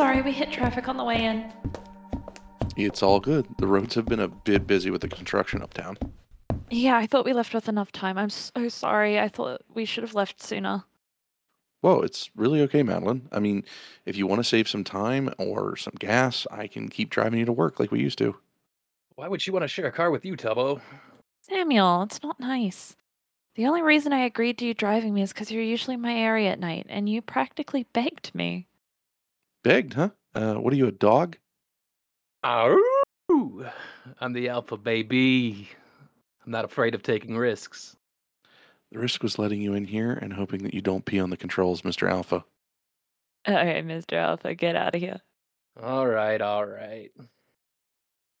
Sorry, sorry, we hit traffic on the way in. It's all good. The roads have been a bit busy with the construction uptown. Yeah, I thought we left with enough time. I'm so sorry. I thought we should have left sooner. Whoa, it's really okay, Madeline. I mean, if you want to save some time or some gas, I can keep driving you to work like we used to. Why would she want to share a car with you, Tubbo? Samuel, it's not nice. The only reason I agreed to you driving me is because you're usually in my area at night, and you practically begged me. Begged, huh? Uh, what are you, a dog? Arroo! I'm the alpha baby. I'm not afraid of taking risks. The risk was letting you in here and hoping that you don't pee on the controls, Mr. Alpha. All right, Mr. Alpha, get out of here. All right, all right.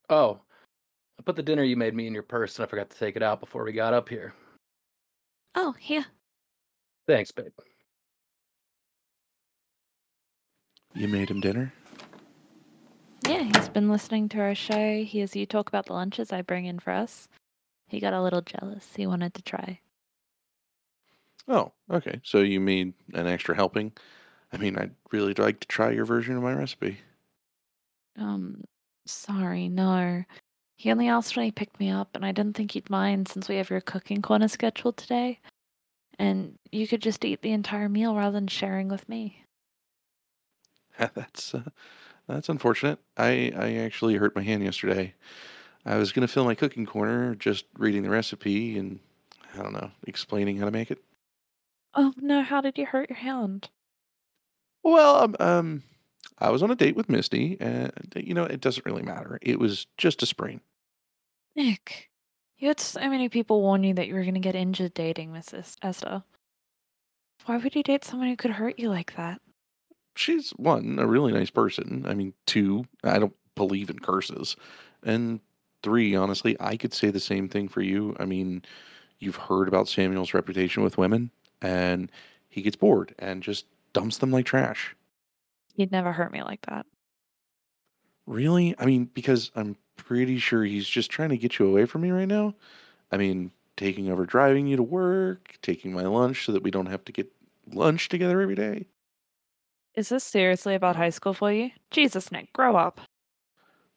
Oh, I put the dinner you made me in your purse and I forgot to take it out before we got up here. Oh, here. Thanks, babe. You made him dinner? Yeah, he's been listening to our show. He hears you talk about the lunches I bring in for us. He got a little jealous. He wanted to try. Oh, okay. So you made an extra helping? I mean, I'd really like to try your version of my recipe. Um, sorry, no. He only asked when he picked me up, and I didn't think he'd mind since we have your cooking corner scheduled today. And you could just eat the entire meal rather than sharing with me. that's uh, that's unfortunate. I I actually hurt my hand yesterday. I was gonna fill my cooking corner just reading the recipe and I don't know explaining how to make it. Oh no, how did you hurt your hand? Well, um, um I was on a date with Misty, and you know it doesn't really matter. It was just a sprain. Nick, you had so many people warn you that you were going to get injured dating Mrs. Esther. Why would you date someone who could hurt you like that? She's one, a really nice person. I mean, two, I don't believe in curses. And three, honestly, I could say the same thing for you. I mean, you've heard about Samuel's reputation with women, and he gets bored and just dumps them like trash. He'd never hurt me like that. Really? I mean, because I'm pretty sure he's just trying to get you away from me right now. I mean, taking over driving you to work, taking my lunch so that we don't have to get lunch together every day. Is this seriously about high school for you? Jesus, Nick, grow up.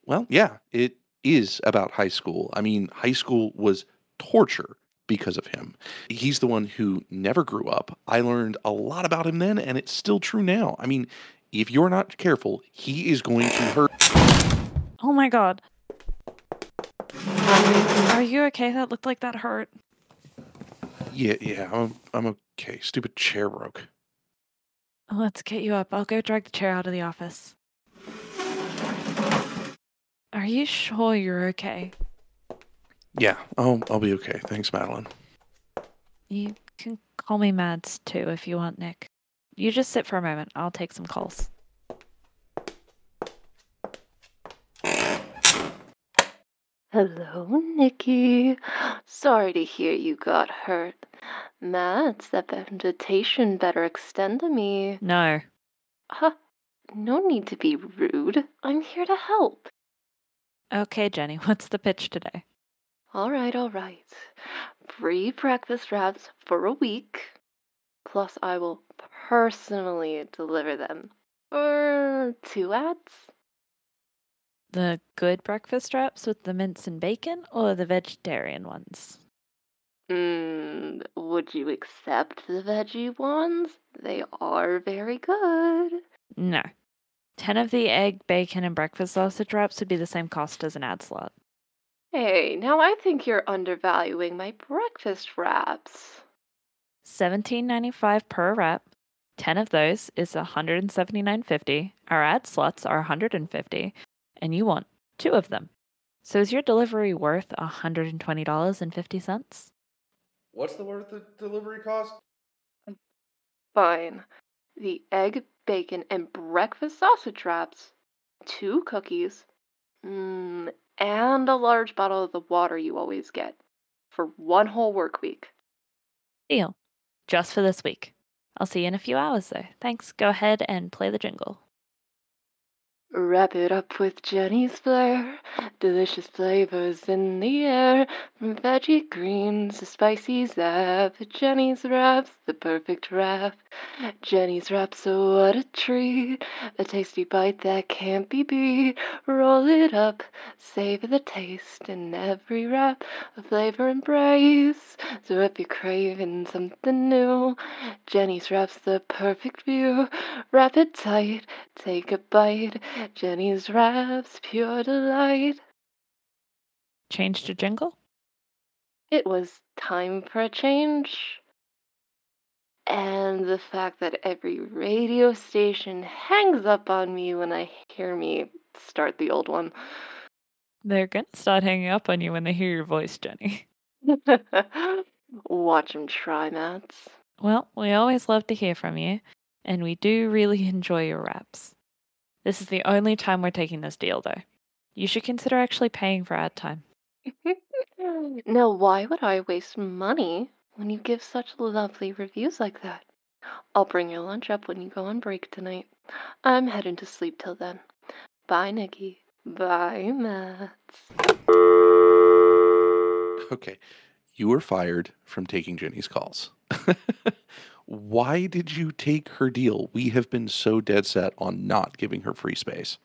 Well, yeah, it is about high school. I mean, high school was torture because of him. He's the one who never grew up. I learned a lot about him then, and it's still true now. I mean, if you're not careful, he is going to hurt. Oh my god. Are you okay? That looked like that hurt. Yeah, yeah, I'm, I'm okay. Stupid chair broke. Let's get you up. I'll go drag the chair out of the office. Are you sure you're okay? Yeah, I'll, I'll be okay. Thanks, Madeline. You can call me Mads too if you want, Nick. You just sit for a moment. I'll take some calls. Hello, Nikki. Sorry to hear you got hurt. Mads, that invitation better extend to me. No. Huh? No need to be rude. I'm here to help. Okay, Jenny, what's the pitch today? All right, all right. Free breakfast wraps for a week. Plus, I will personally deliver them. For two ads? The good breakfast wraps with the mince and bacon or the vegetarian ones? Mm, would you accept the veggie ones? They are very good. No. 10 of the egg, bacon, and breakfast sausage wraps would be the same cost as an ad slot. Hey, now I think you're undervaluing my breakfast wraps. $17.95 per wrap. 10 of those is $179.50. Our ad slots are $150 and you want two of them. So is your delivery worth $120.50? What's the worth of delivery cost? Fine. The egg, bacon, and breakfast sausage wraps, two cookies, mm, and a large bottle of the water you always get for one whole work week. Deal. Just for this week. I'll see you in a few hours, though. Thanks. Go ahead and play the jingle. Wrap it up with Jenny's flair. Delicious flavors in the air. From veggie greens to spicy zap. Jenny's wraps, the perfect wrap. Jenny's wraps, oh what a treat. A tasty bite that can't be beat. Roll it up, savor the taste in every wrap. A flavor embrace. So if you're craving something new, Jenny's wraps the perfect view. Wrap it tight, take a bite. Jenny's wraps, pure delight. Change to jingle? It was time for a change. And the fact that every radio station hangs up on me when I hear me start the old one. They're gonna start hanging up on you when they hear your voice, Jenny. Watch 'em try, Mads. Well, we always love to hear from you, and we do really enjoy your raps. This is the only time we're taking this deal, though. You should consider actually paying for ad time. now, why would I waste money when you give such lovely reviews like that? I'll bring your lunch up when you go on break tonight. I'm heading to sleep till then. Bye, Nikki. Bye, Matt. Okay, you were fired from taking Jenny's calls. Why did you take her deal? We have been so dead set on not giving her free space.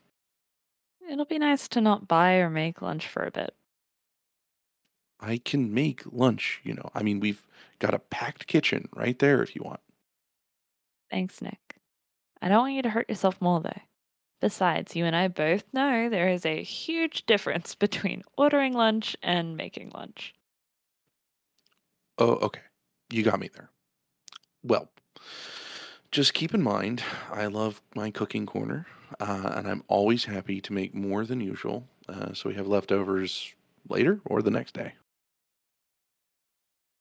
It'll be nice to not buy or make lunch for a bit. I can make lunch, you know. I mean, we've got a packed kitchen right there if you want. Thanks, Nick. I don't want you to hurt yourself more, though. Besides, you and I both know there is a huge difference between ordering lunch and making lunch. Oh, okay. You got me there. Well, just keep in mind, I love my cooking corner, uh, and I'm always happy to make more than usual, uh, so we have leftovers later or the next day.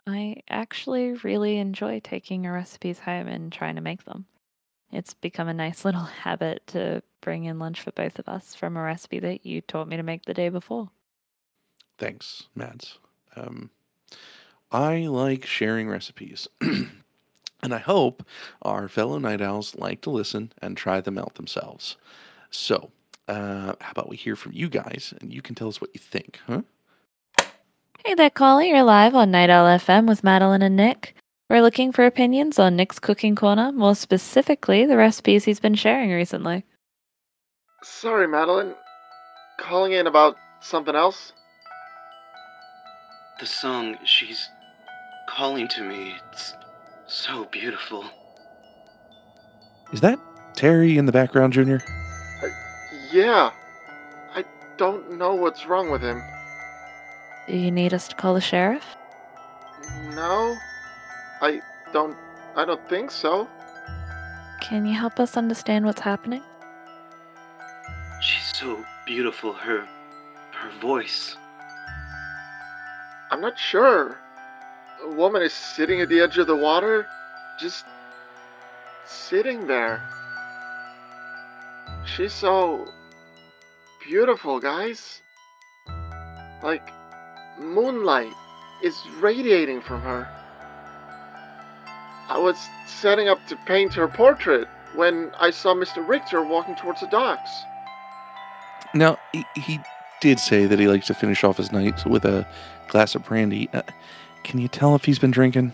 I actually really enjoy taking your recipes home and trying to make them. It's become a nice little habit to bring in lunch for both of us from a recipe that you taught me to make the day before. Thanks, Mads. Um, I like sharing recipes. And I hope our fellow night owls like to listen and try them out themselves. So, uh, how about we hear from you guys and you can tell us what you think, huh? Hey there, Collie. You're live on Night Owl FM with Madeline and Nick. We're looking for opinions on Nick's cooking corner, more specifically, the recipes he's been sharing recently. Sorry, Madeline. Calling in about something else? The song, she's calling to me. It's so beautiful. Is that Terry in the background, Junior? Uh, yeah. I don't know what's wrong with him. Do you need us to call the sheriff? No. I don't I don't think so. Can you help us understand what's happening? She's so beautiful, her her voice. I'm not sure a woman is sitting at the edge of the water, just sitting there. She's so beautiful, guys. Like, moonlight is radiating from her. I was setting up to paint her portrait when I saw Mr. Richter walking towards the docks. Now, he, he did say that he likes to finish off his nights with a glass of brandy. Uh, can you tell if he's been drinking?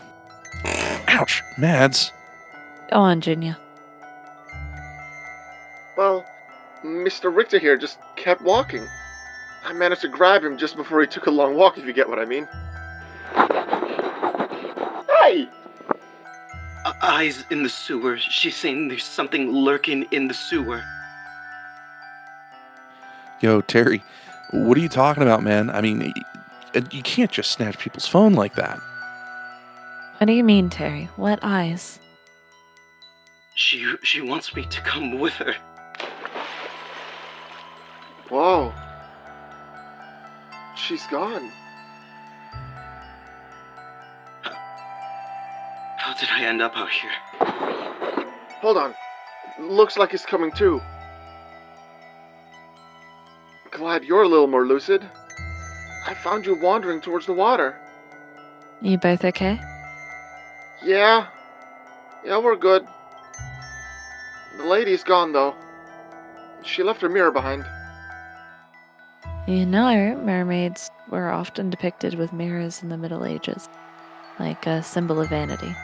Ouch, Mads. Go on, Junior. Well, Mr. Richter here just kept walking. I managed to grab him just before he took a long walk, if you get what I mean. Hey! Uh, eyes in the sewer. She's saying there's something lurking in the sewer. Yo, Terry, what are you talking about, man? I mean, Uh, you can't just snatch people's phone like that. What do you mean, Terry? What eyes? She she wants me to come with her. Whoa. She's gone. How did I end up out here? Hold on. Looks like he's coming too. Glad you're a little more lucid. I found you wandering towards the water. You both okay? Yeah. Yeah, we're good. The lady's gone, though. she left her mirror behind. You know, mermaids were often depicted with mirrors in the Middle Ages, like a symbol of vanity.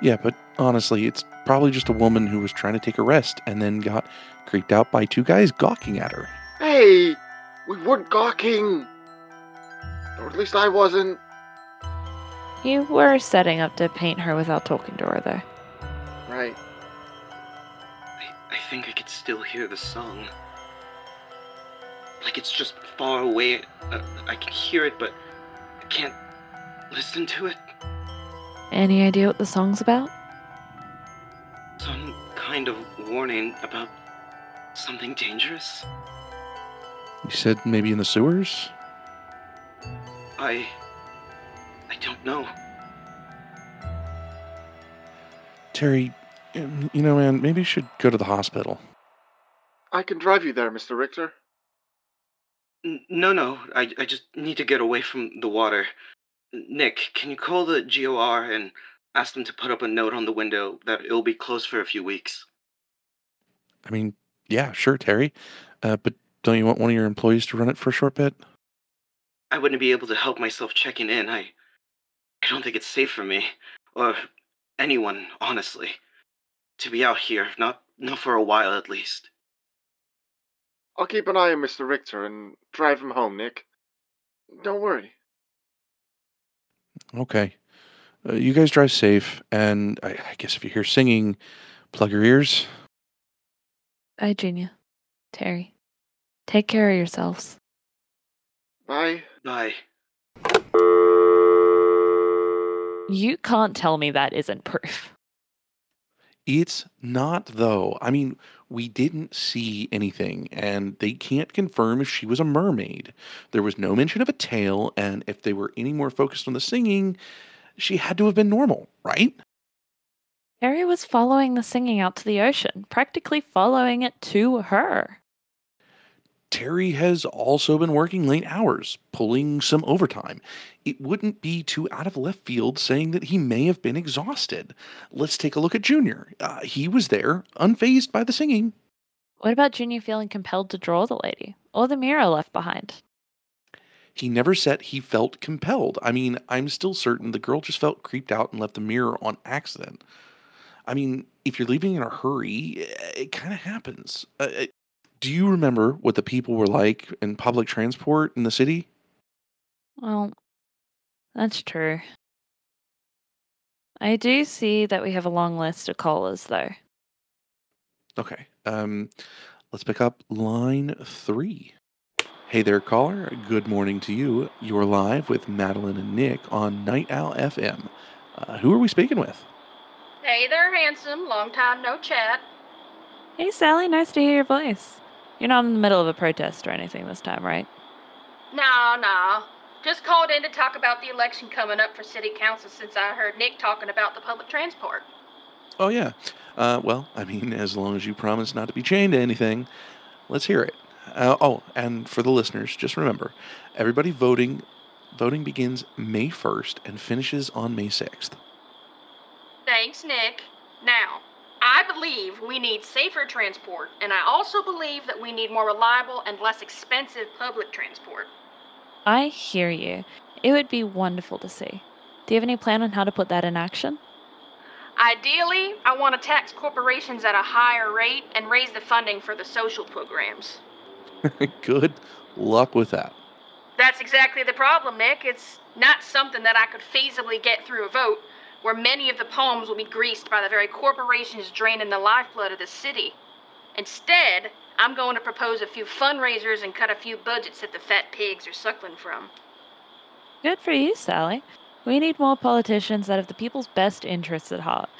Yeah, but honestly, it's probably just a woman who was trying to take a rest and then got creeped out by two guys gawking at her. Hey, we weren't gawking. Or at least I wasn't. You were setting up to paint her without talking to her, though. Right. I, I think I could still hear the song. Like it's just far away. Uh, I can hear it, but I can't listen to it. Any idea what the song's about? Some kind of warning about something dangerous. You said maybe in the sewers? I. I don't know. Terry, um, you know, man, maybe you should go to the hospital. I can drive you there, Mr. Richter. N- no, no. I, I just need to get away from the water. Nick, can you call the GOR and ask them to put up a note on the window that it'll be closed for a few weeks? I mean, yeah, sure, Terry. Uh, but don't you want one of your employees to run it for a short bit? I wouldn't be able to help myself checking in. I. I don't think it's safe for me. Or anyone, honestly. To be out here, not not for a while at least. I'll keep an eye on Mr. Richter and drive him home, Nick. Don't worry. Okay. Uh, you guys drive safe, and I, I guess if you hear singing, plug your ears. Bye, Junior. Terry. Take care of yourselves. Bye. Bye. You can't tell me that isn't proof. It's not, though. I mean, we didn't see anything, and they can't confirm if she was a mermaid. There was no mention of a tail, and if they were any more focused on the singing, she had to have been normal, right? Harry was following the singing out to the ocean, practically following it to her. Terry has also been working late hours, pulling some overtime. It wouldn't be too out of left field saying that he may have been exhausted. Let's take a look at Junior. Uh, he was there, unfazed by the singing. What about Junior feeling compelled to draw the lady? Or the mirror left behind? He never said he felt compelled. I mean, I'm still certain the girl just felt creeped out and left the mirror on accident. I mean, if you're leaving in a hurry, it kind of happens. Uh, do you remember what the people were like in public transport in the city? Well, that's true. I do see that we have a long list of callers, though. Okay. Um, let's pick up line three. Hey there, caller. Good morning to you. You're live with Madeline and Nick on Night Owl FM. Uh, who are we speaking with? Hey there, handsome. Long time no chat. Hey, Sally, nice to hear your voice. You're not in the middle of a protest or anything this time, right? No, no. Just called in to talk about the election coming up for city council since I heard Nick talking about the public transport. Oh, yeah. Uh, well, I mean, as long as you promise not to be chained to anything, let's hear it. Uh, oh, and for the listeners, just remember everybody voting voting begins May 1st and finishes on May 6th. Thanks, Nick. Now, I believe we need safer transport, and I also believe that we need more reliable and less expensive public transport. I hear you. It would be wonderful to see. Do you have any plan on how to put that in action? Ideally, I want to tax corporations at a higher rate and raise the funding for the social programs. Good luck with that. That's exactly the problem, Nick. It's not something that I could feasibly get through a vote, where many of the poems will be greased by the very corporations draining the lifeblood of the city. Instead, I'm going to propose a few fundraisers and cut a few budgets that the fat pigs are suckling from. Good for you, Sally. We need more politicians that have the people's best interests at heart.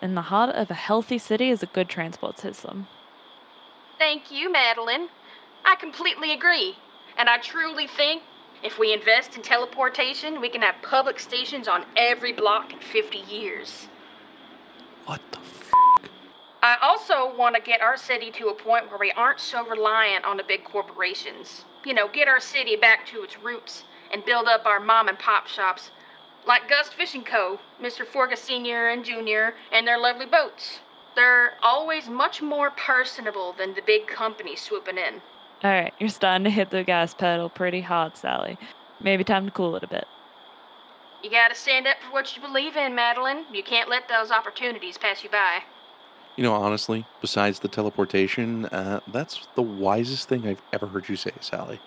And the heart of a healthy city is a good transport system. Thank you, Madeline. I completely agree. And I truly think if we invest in teleportation, we can have public stations on every block in 50 years. What the f? I also want to get our city to a point where we aren't so reliant on the big corporations. You know, get our city back to its roots and build up our mom and pop shops like Gust Fishing Co., Mr. Forga Sr. and Jr., and their lovely boats. They're always much more personable than the big companies swooping in. All right, you're starting to hit the gas pedal pretty hard, Sally. Maybe time to cool it a bit. You gotta stand up for what you believe in, Madeline. You can't let those opportunities pass you by. You know, honestly, besides the teleportation, uh, that's the wisest thing I've ever heard you say, Sally.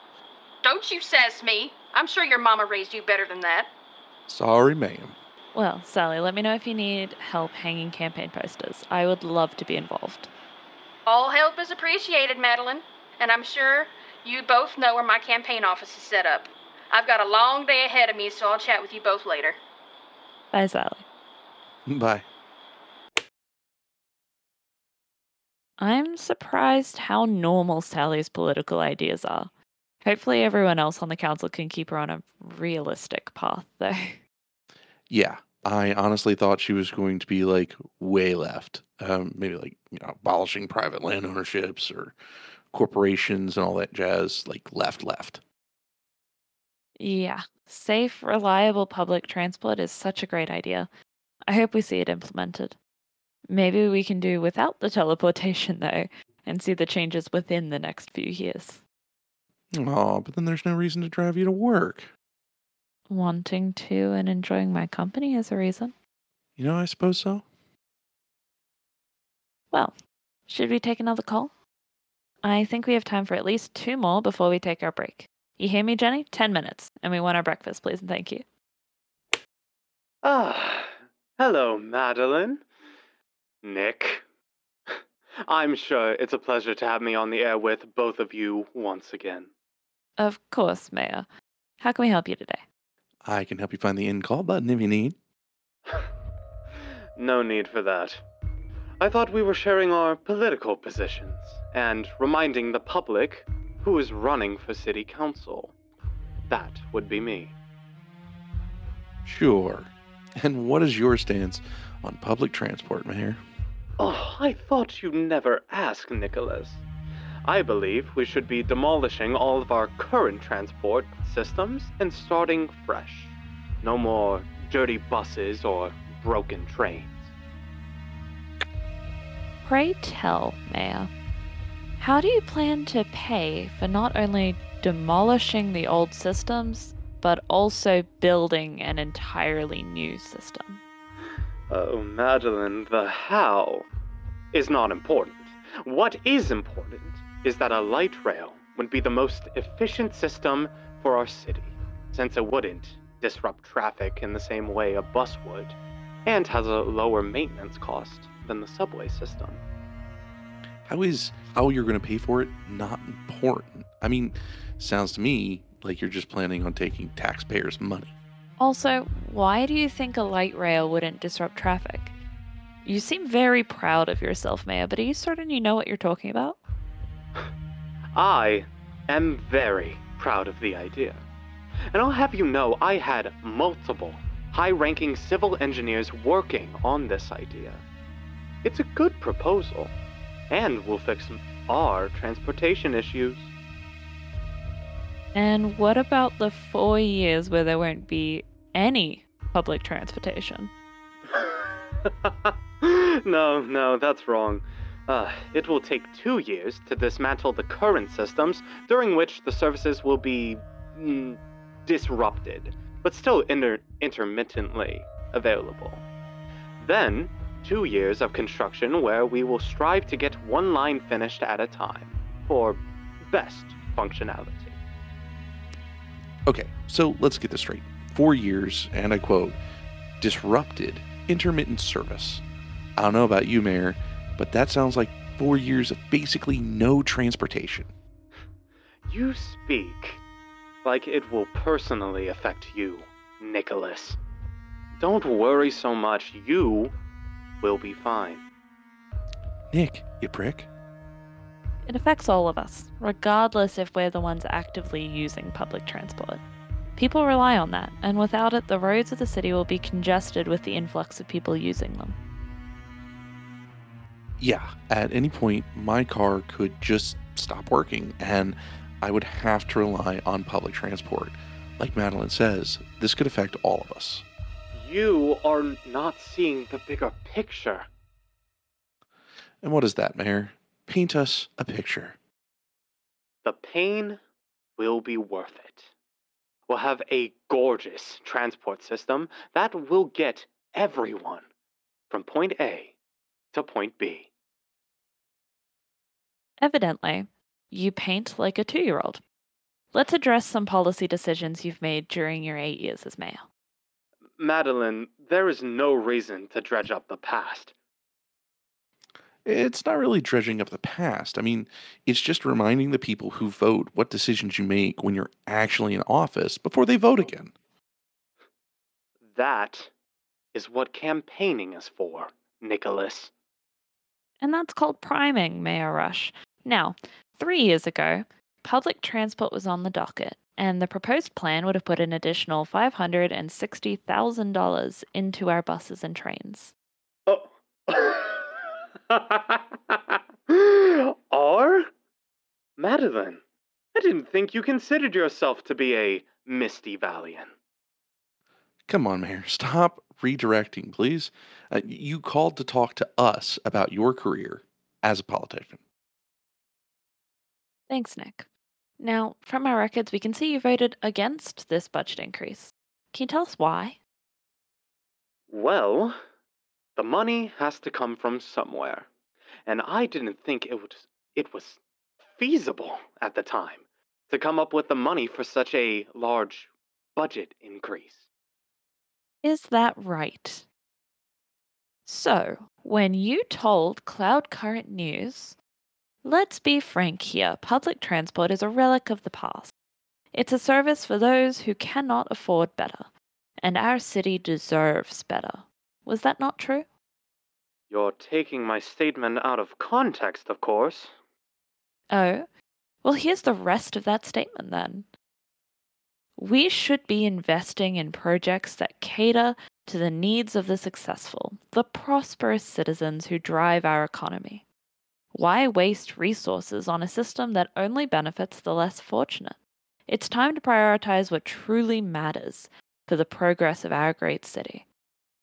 Don't you sass me. I'm sure your mama raised you better than that. Sorry, ma'am. Well, Sally, let me know if you need help hanging campaign posters. I would love to be involved. All help is appreciated, Madeline. And I'm sure you both know where my campaign office is set up. I've got a long day ahead of me, so I'll chat with you both later. Bye, Sally. Bye. I'm surprised how normal Sally's political ideas are. Hopefully, everyone else on the council can keep her on a realistic path, though. Yeah, I honestly thought she was going to be like way left. Um, maybe like you know, abolishing private land ownerships or corporations and all that jazz. Like left, left. Yeah, safe, reliable public transport is such a great idea. I hope we see it implemented. Maybe we can do without the teleportation, though, and see the changes within the next few years. Oh, but then there's no reason to drive you to work. Wanting to and enjoying my company is a reason. You know, I suppose so. Well, should we take another call? I think we have time for at least two more before we take our break. You hear me, Jenny? Ten minutes, and we want our breakfast, please and thank you. Ah, hello, Madeline. Nick. I'm sure it's a pleasure to have me on the air with both of you once again. Of course, Mayor. How can we help you today? I can help you find the in call button if you need. no need for that. I thought we were sharing our political positions and reminding the public who is running for city council. That would be me. Sure. And what is your stance on public transport, Mayor? Oh, I thought you'd never ask, Nicholas. I believe we should be demolishing all of our current transport systems and starting fresh. No more dirty buses or broken trains. Pray tell, Mayor, how do you plan to pay for not only demolishing the old systems, but also building an entirely new system? Oh, Madeline, the how is not important. What is important is that a light rail would be the most efficient system for our city, since it wouldn't disrupt traffic in the same way a bus would, and has a lower maintenance cost than the subway system. How is how you're going to pay for it not important? I mean, sounds to me like you're just planning on taking taxpayers' money. Also, why do you think a light rail wouldn't disrupt traffic? You seem very proud of yourself, Mayor, but are you certain you know what you're talking about? I am very proud of the idea. And I'll have you know I had multiple high ranking civil engineers working on this idea. It's a good proposal, and will fix our transportation issues. And what about the four years where there won't be any public transportation? no, no, that's wrong. Uh, it will take two years to dismantle the current systems, during which the services will be mm, disrupted, but still inter- intermittently available. Then, two years of construction where we will strive to get one line finished at a time for best functionality. Okay, so let's get this straight. Four years, and I quote, disrupted intermittent service. I don't know about you, Mayor, but that sounds like four years of basically no transportation. You speak like it will personally affect you, Nicholas. Don't worry so much. You will be fine. Nick, you prick. It affects all of us, regardless if we're the ones actively using public transport. People rely on that, and without it, the roads of the city will be congested with the influx of people using them. Yeah, at any point, my car could just stop working, and I would have to rely on public transport. Like Madeline says, this could affect all of us. You are not seeing the bigger picture. And what is that, Mayor? Paint us a picture. The pain will be worth it. We'll have a gorgeous transport system that will get everyone from point A to point B. Evidently, you paint like a two year old. Let's address some policy decisions you've made during your eight years as mayor. Madeline, there is no reason to dredge up the past. It's not really dredging up the past. I mean, it's just reminding the people who vote what decisions you make when you're actually in office before they vote again. That is what campaigning is for, Nicholas. And that's called priming, Mayor Rush. Now, three years ago, public transport was on the docket, and the proposed plan would have put an additional $560,000 into our buses and trains. Oh. R? Madeline, I didn't think you considered yourself to be a Misty Valiant. Come on, Mayor. Stop redirecting, please. Uh, you called to talk to us about your career as a politician. Thanks, Nick. Now, from our records, we can see you voted against this budget increase. Can you tell us why? Well, the money has to come from somewhere, and I didn't think it would it was feasible at the time to come up with the money for such a large budget increase. Is that right? So, when you told Cloud Current News, let's be frank here, public transport is a relic of the past. It's a service for those who cannot afford better, and our city deserves better. Was that not true? You're taking my statement out of context, of course. Oh, well, here's the rest of that statement then. We should be investing in projects that cater to the needs of the successful, the prosperous citizens who drive our economy. Why waste resources on a system that only benefits the less fortunate? It's time to prioritize what truly matters for the progress of our great city.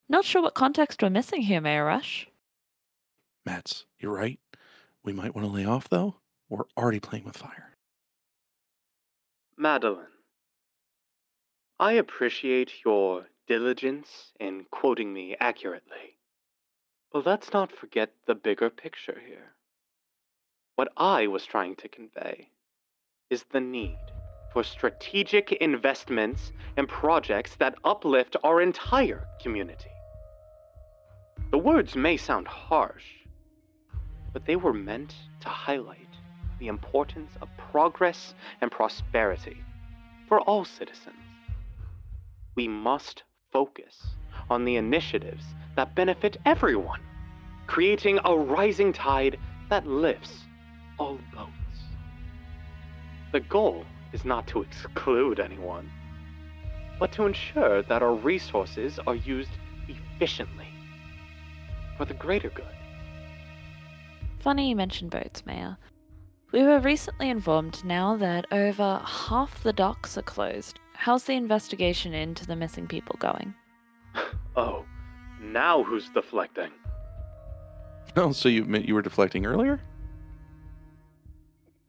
Not sure what context we're missing here, Mayor Rush. Mads, you're right. We might want to lay off, though. We're already playing with fire. Madeline, I appreciate your diligence in quoting me accurately. But let's not forget the bigger picture here. What I was trying to convey is the need for strategic investments and projects that uplift our entire community. The words may sound harsh, but they were meant to highlight the importance of progress and prosperity for all citizens. We must focus on the initiatives that benefit everyone, creating a rising tide that lifts all boats. The goal is not to exclude anyone, but to ensure that our resources are used efficiently for the greater good. Funny you mentioned boats, Mayor. We were recently informed now that over half the docks are closed. How's the investigation into the missing people going? Oh, now who's deflecting? Oh, so you admit you were deflecting earlier?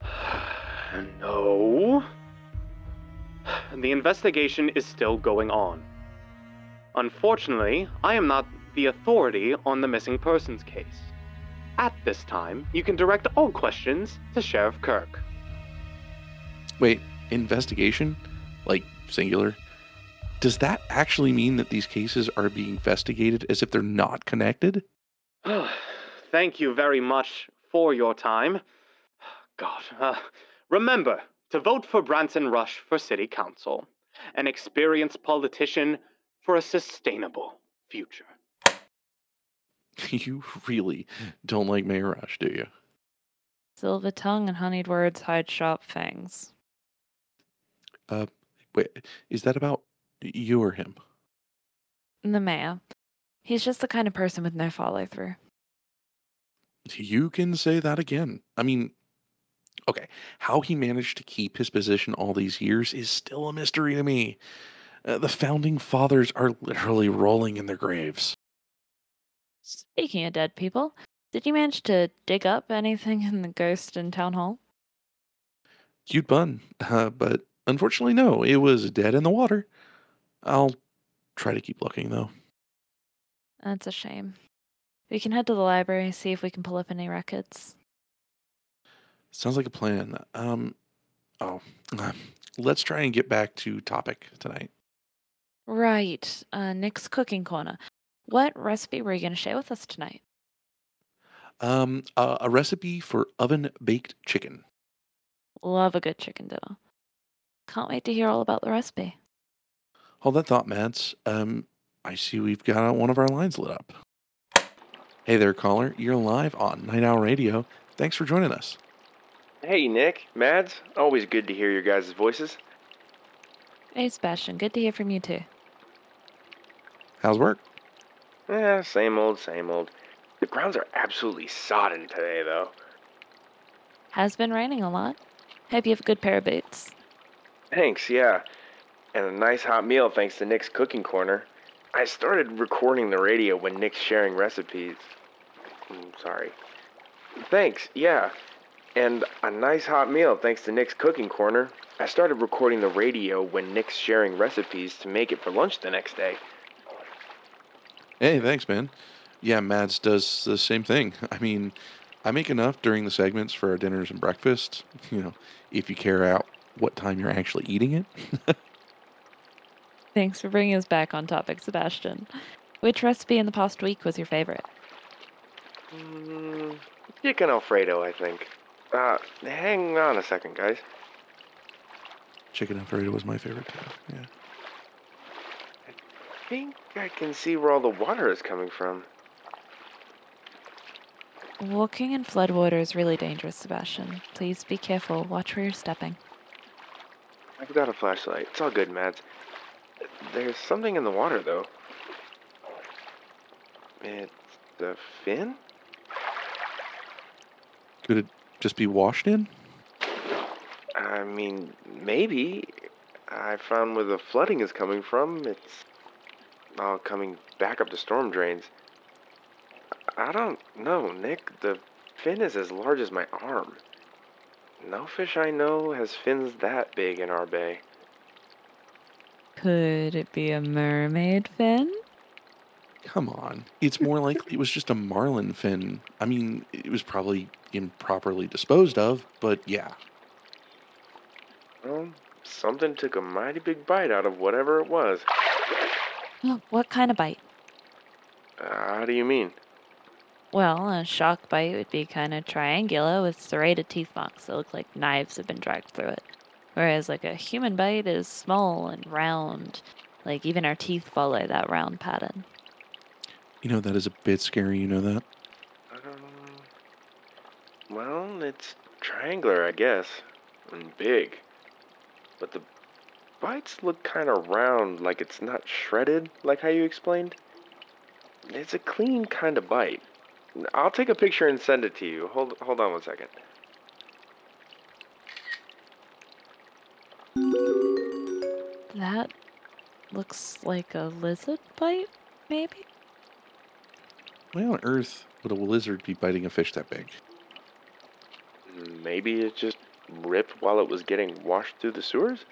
no. The investigation is still going on. Unfortunately, I am not the authority on the missing persons case. At this time, you can direct all questions to Sheriff Kirk. Wait, investigation? Like singular? Does that actually mean that these cases are being investigated as if they're not connected? Thank you very much for your time. God, uh, remember to vote for Branson Rush for City Council, an experienced politician for a sustainable future. You really don't like Mayor Rush, do you? Silver tongue and honeyed words hide sharp fangs. Uh, wait, is that about you or him? The mayor. He's just the kind of person with no follow through. You can say that again. I mean, okay, how he managed to keep his position all these years is still a mystery to me. Uh, the founding fathers are literally rolling in their graves. Speaking of dead people, Did you manage to dig up anything in the ghost in town hall? Cute bun, uh, but unfortunately, no. It was dead in the water. I'll try to keep looking, though. That's a shame. We can head to the library, and see if we can pull up any records. Sounds like a plan. Um, oh, let's try and get back to topic tonight. Right. Uh, Nick's cooking corner. What recipe were you going to share with us tonight? Um, uh, a recipe for oven baked chicken. Love a good chicken dinner. Can't wait to hear all about the recipe. Hold that thought, Mads. Um, I see we've got one of our lines lit up. Hey there, caller. You're live on Night Owl Radio. Thanks for joining us. Hey, Nick, Mads. Always good to hear your guys' voices. Hey, Sebastian. Good to hear from you too. How's work? Yeah, same old, same old. The grounds are absolutely sodden today, though. Has been raining a lot. Hope you have a good pair of boots. Thanks, yeah. And a nice hot meal thanks to Nick's cooking corner. I started recording the radio when Nick's sharing recipes. Mm, sorry. Thanks, yeah. And a nice hot meal thanks to Nick's cooking corner. I started recording the radio when Nick's sharing recipes to make it for lunch the next day. Hey, thanks, man. Yeah, Mads does the same thing. I mean, I make enough during the segments for our dinners and breakfast. You know, if you care out what time you're actually eating it. Thanks for bringing us back on topic, Sebastian. Which recipe in the past week was your favorite? Mm, chicken Alfredo, I think. Uh, hang on a second, guys. Chicken and Alfredo was my favorite too. Yeah. I think I can see where all the water is coming from. Walking in floodwater is really dangerous, Sebastian. Please be careful. Watch where you're stepping. I've got a flashlight. It's all good, Mads. There's something in the water, though. It's the fin? Could it just be washed in? I mean, maybe. I found where the flooding is coming from. It's all coming back up the storm drains. I don't know, Nick. The fin is as large as my arm. No fish I know has fins that big in our bay. Could it be a mermaid fin? Come on. It's more likely it was just a marlin fin. I mean, it was probably improperly disposed of, but yeah. Well, something took a mighty big bite out of whatever it was. What kind of bite? Uh, how do you mean? Well, a shark bite would be kind of triangular with serrated teeth marks that look like knives have been dragged through it. Whereas, like, a human bite is small and round. Like, even our teeth follow that round pattern. You know, that is a bit scary, you know that? Um, well, it's triangular, I guess, and big. But the bites look kind of round, like it's not shredded, like how you explained. It's a clean kind of bite. I'll take a picture and send it to you. Hold hold on one second. That looks like a lizard bite, maybe? Why on earth would a lizard be biting a fish that big? Maybe it just ripped while it was getting washed through the sewers?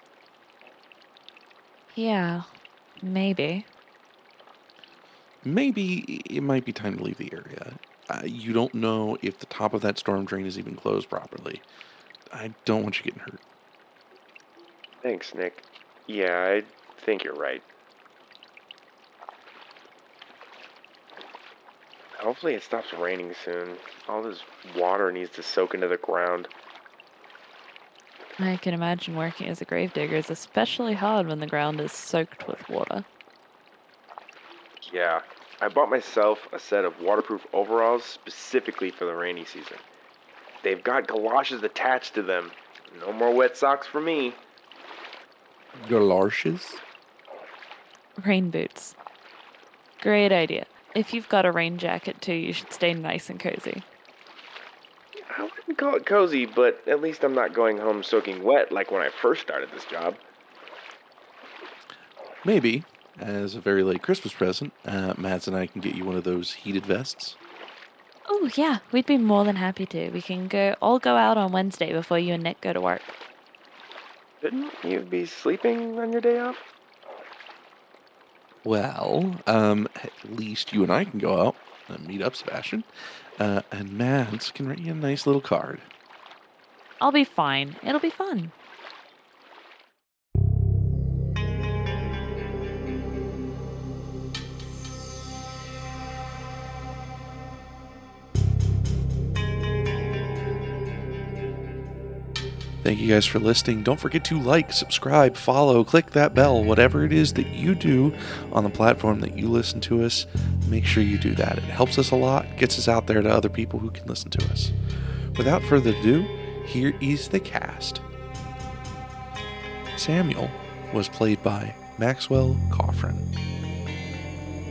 Yeah, maybe. Maybe it might be time to leave the area. Uh, you don't know if the top of that storm drain is even closed properly. I don't want you getting hurt. Thanks, Nick. Yeah, I think you're right. Hopefully it stops raining soon. All this water needs to soak into the ground. I can imagine working as a gravedigger is especially hard when the ground is soaked with water. Yeah, I bought myself a set of waterproof overalls specifically for the rainy season. They've got galoshes attached to them. No more wet socks for me. Galoshes? Rain boots. Great idea. If you've got a rain jacket too, you should stay nice and cozy. I wouldn't call it cozy, but at least I'm not going home soaking wet like when I first started this job. Maybe, as a very late Christmas present, uh, Mads and I can get you one of those heated vests. Oh, yeah, we'd be more than happy to. We can go all go out on Wednesday before you and Nick go to work. Shouldn't you be sleeping on your day off? Well, um, at least you and I can go out and meet up, Sebastian. Uh, and Mads can write you a nice little card. I'll be fine. It'll be fun. Thank you guys for listening. Don't forget to like, subscribe, follow, click that bell, whatever it is that you do on the platform that you listen to us. Make sure you do that. It helps us a lot, gets us out there to other people who can listen to us. Without further ado, here is the cast. Samuel was played by Maxwell Coffrin.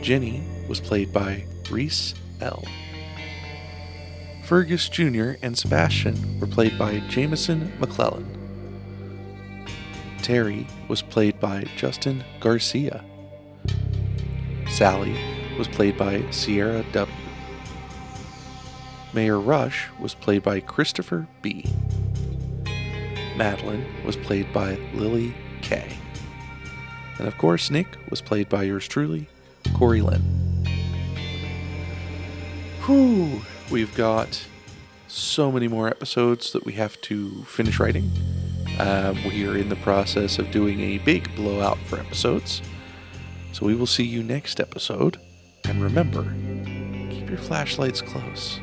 Jenny was played by Reese L. Fergus Jr. and Sebastian were played by Jameson McClellan. Terry was played by Justin Garcia. Sally was played by Sierra W. Mayor Rush was played by Christopher B. Madeline was played by Lily K. And of course, Nick was played by yours truly, Corey Lynn. Whew, we've got so many more episodes that we have to finish writing. Um, we are in the process of doing a big blowout for episodes. So we will see you next episode. And remember, keep your flashlights close.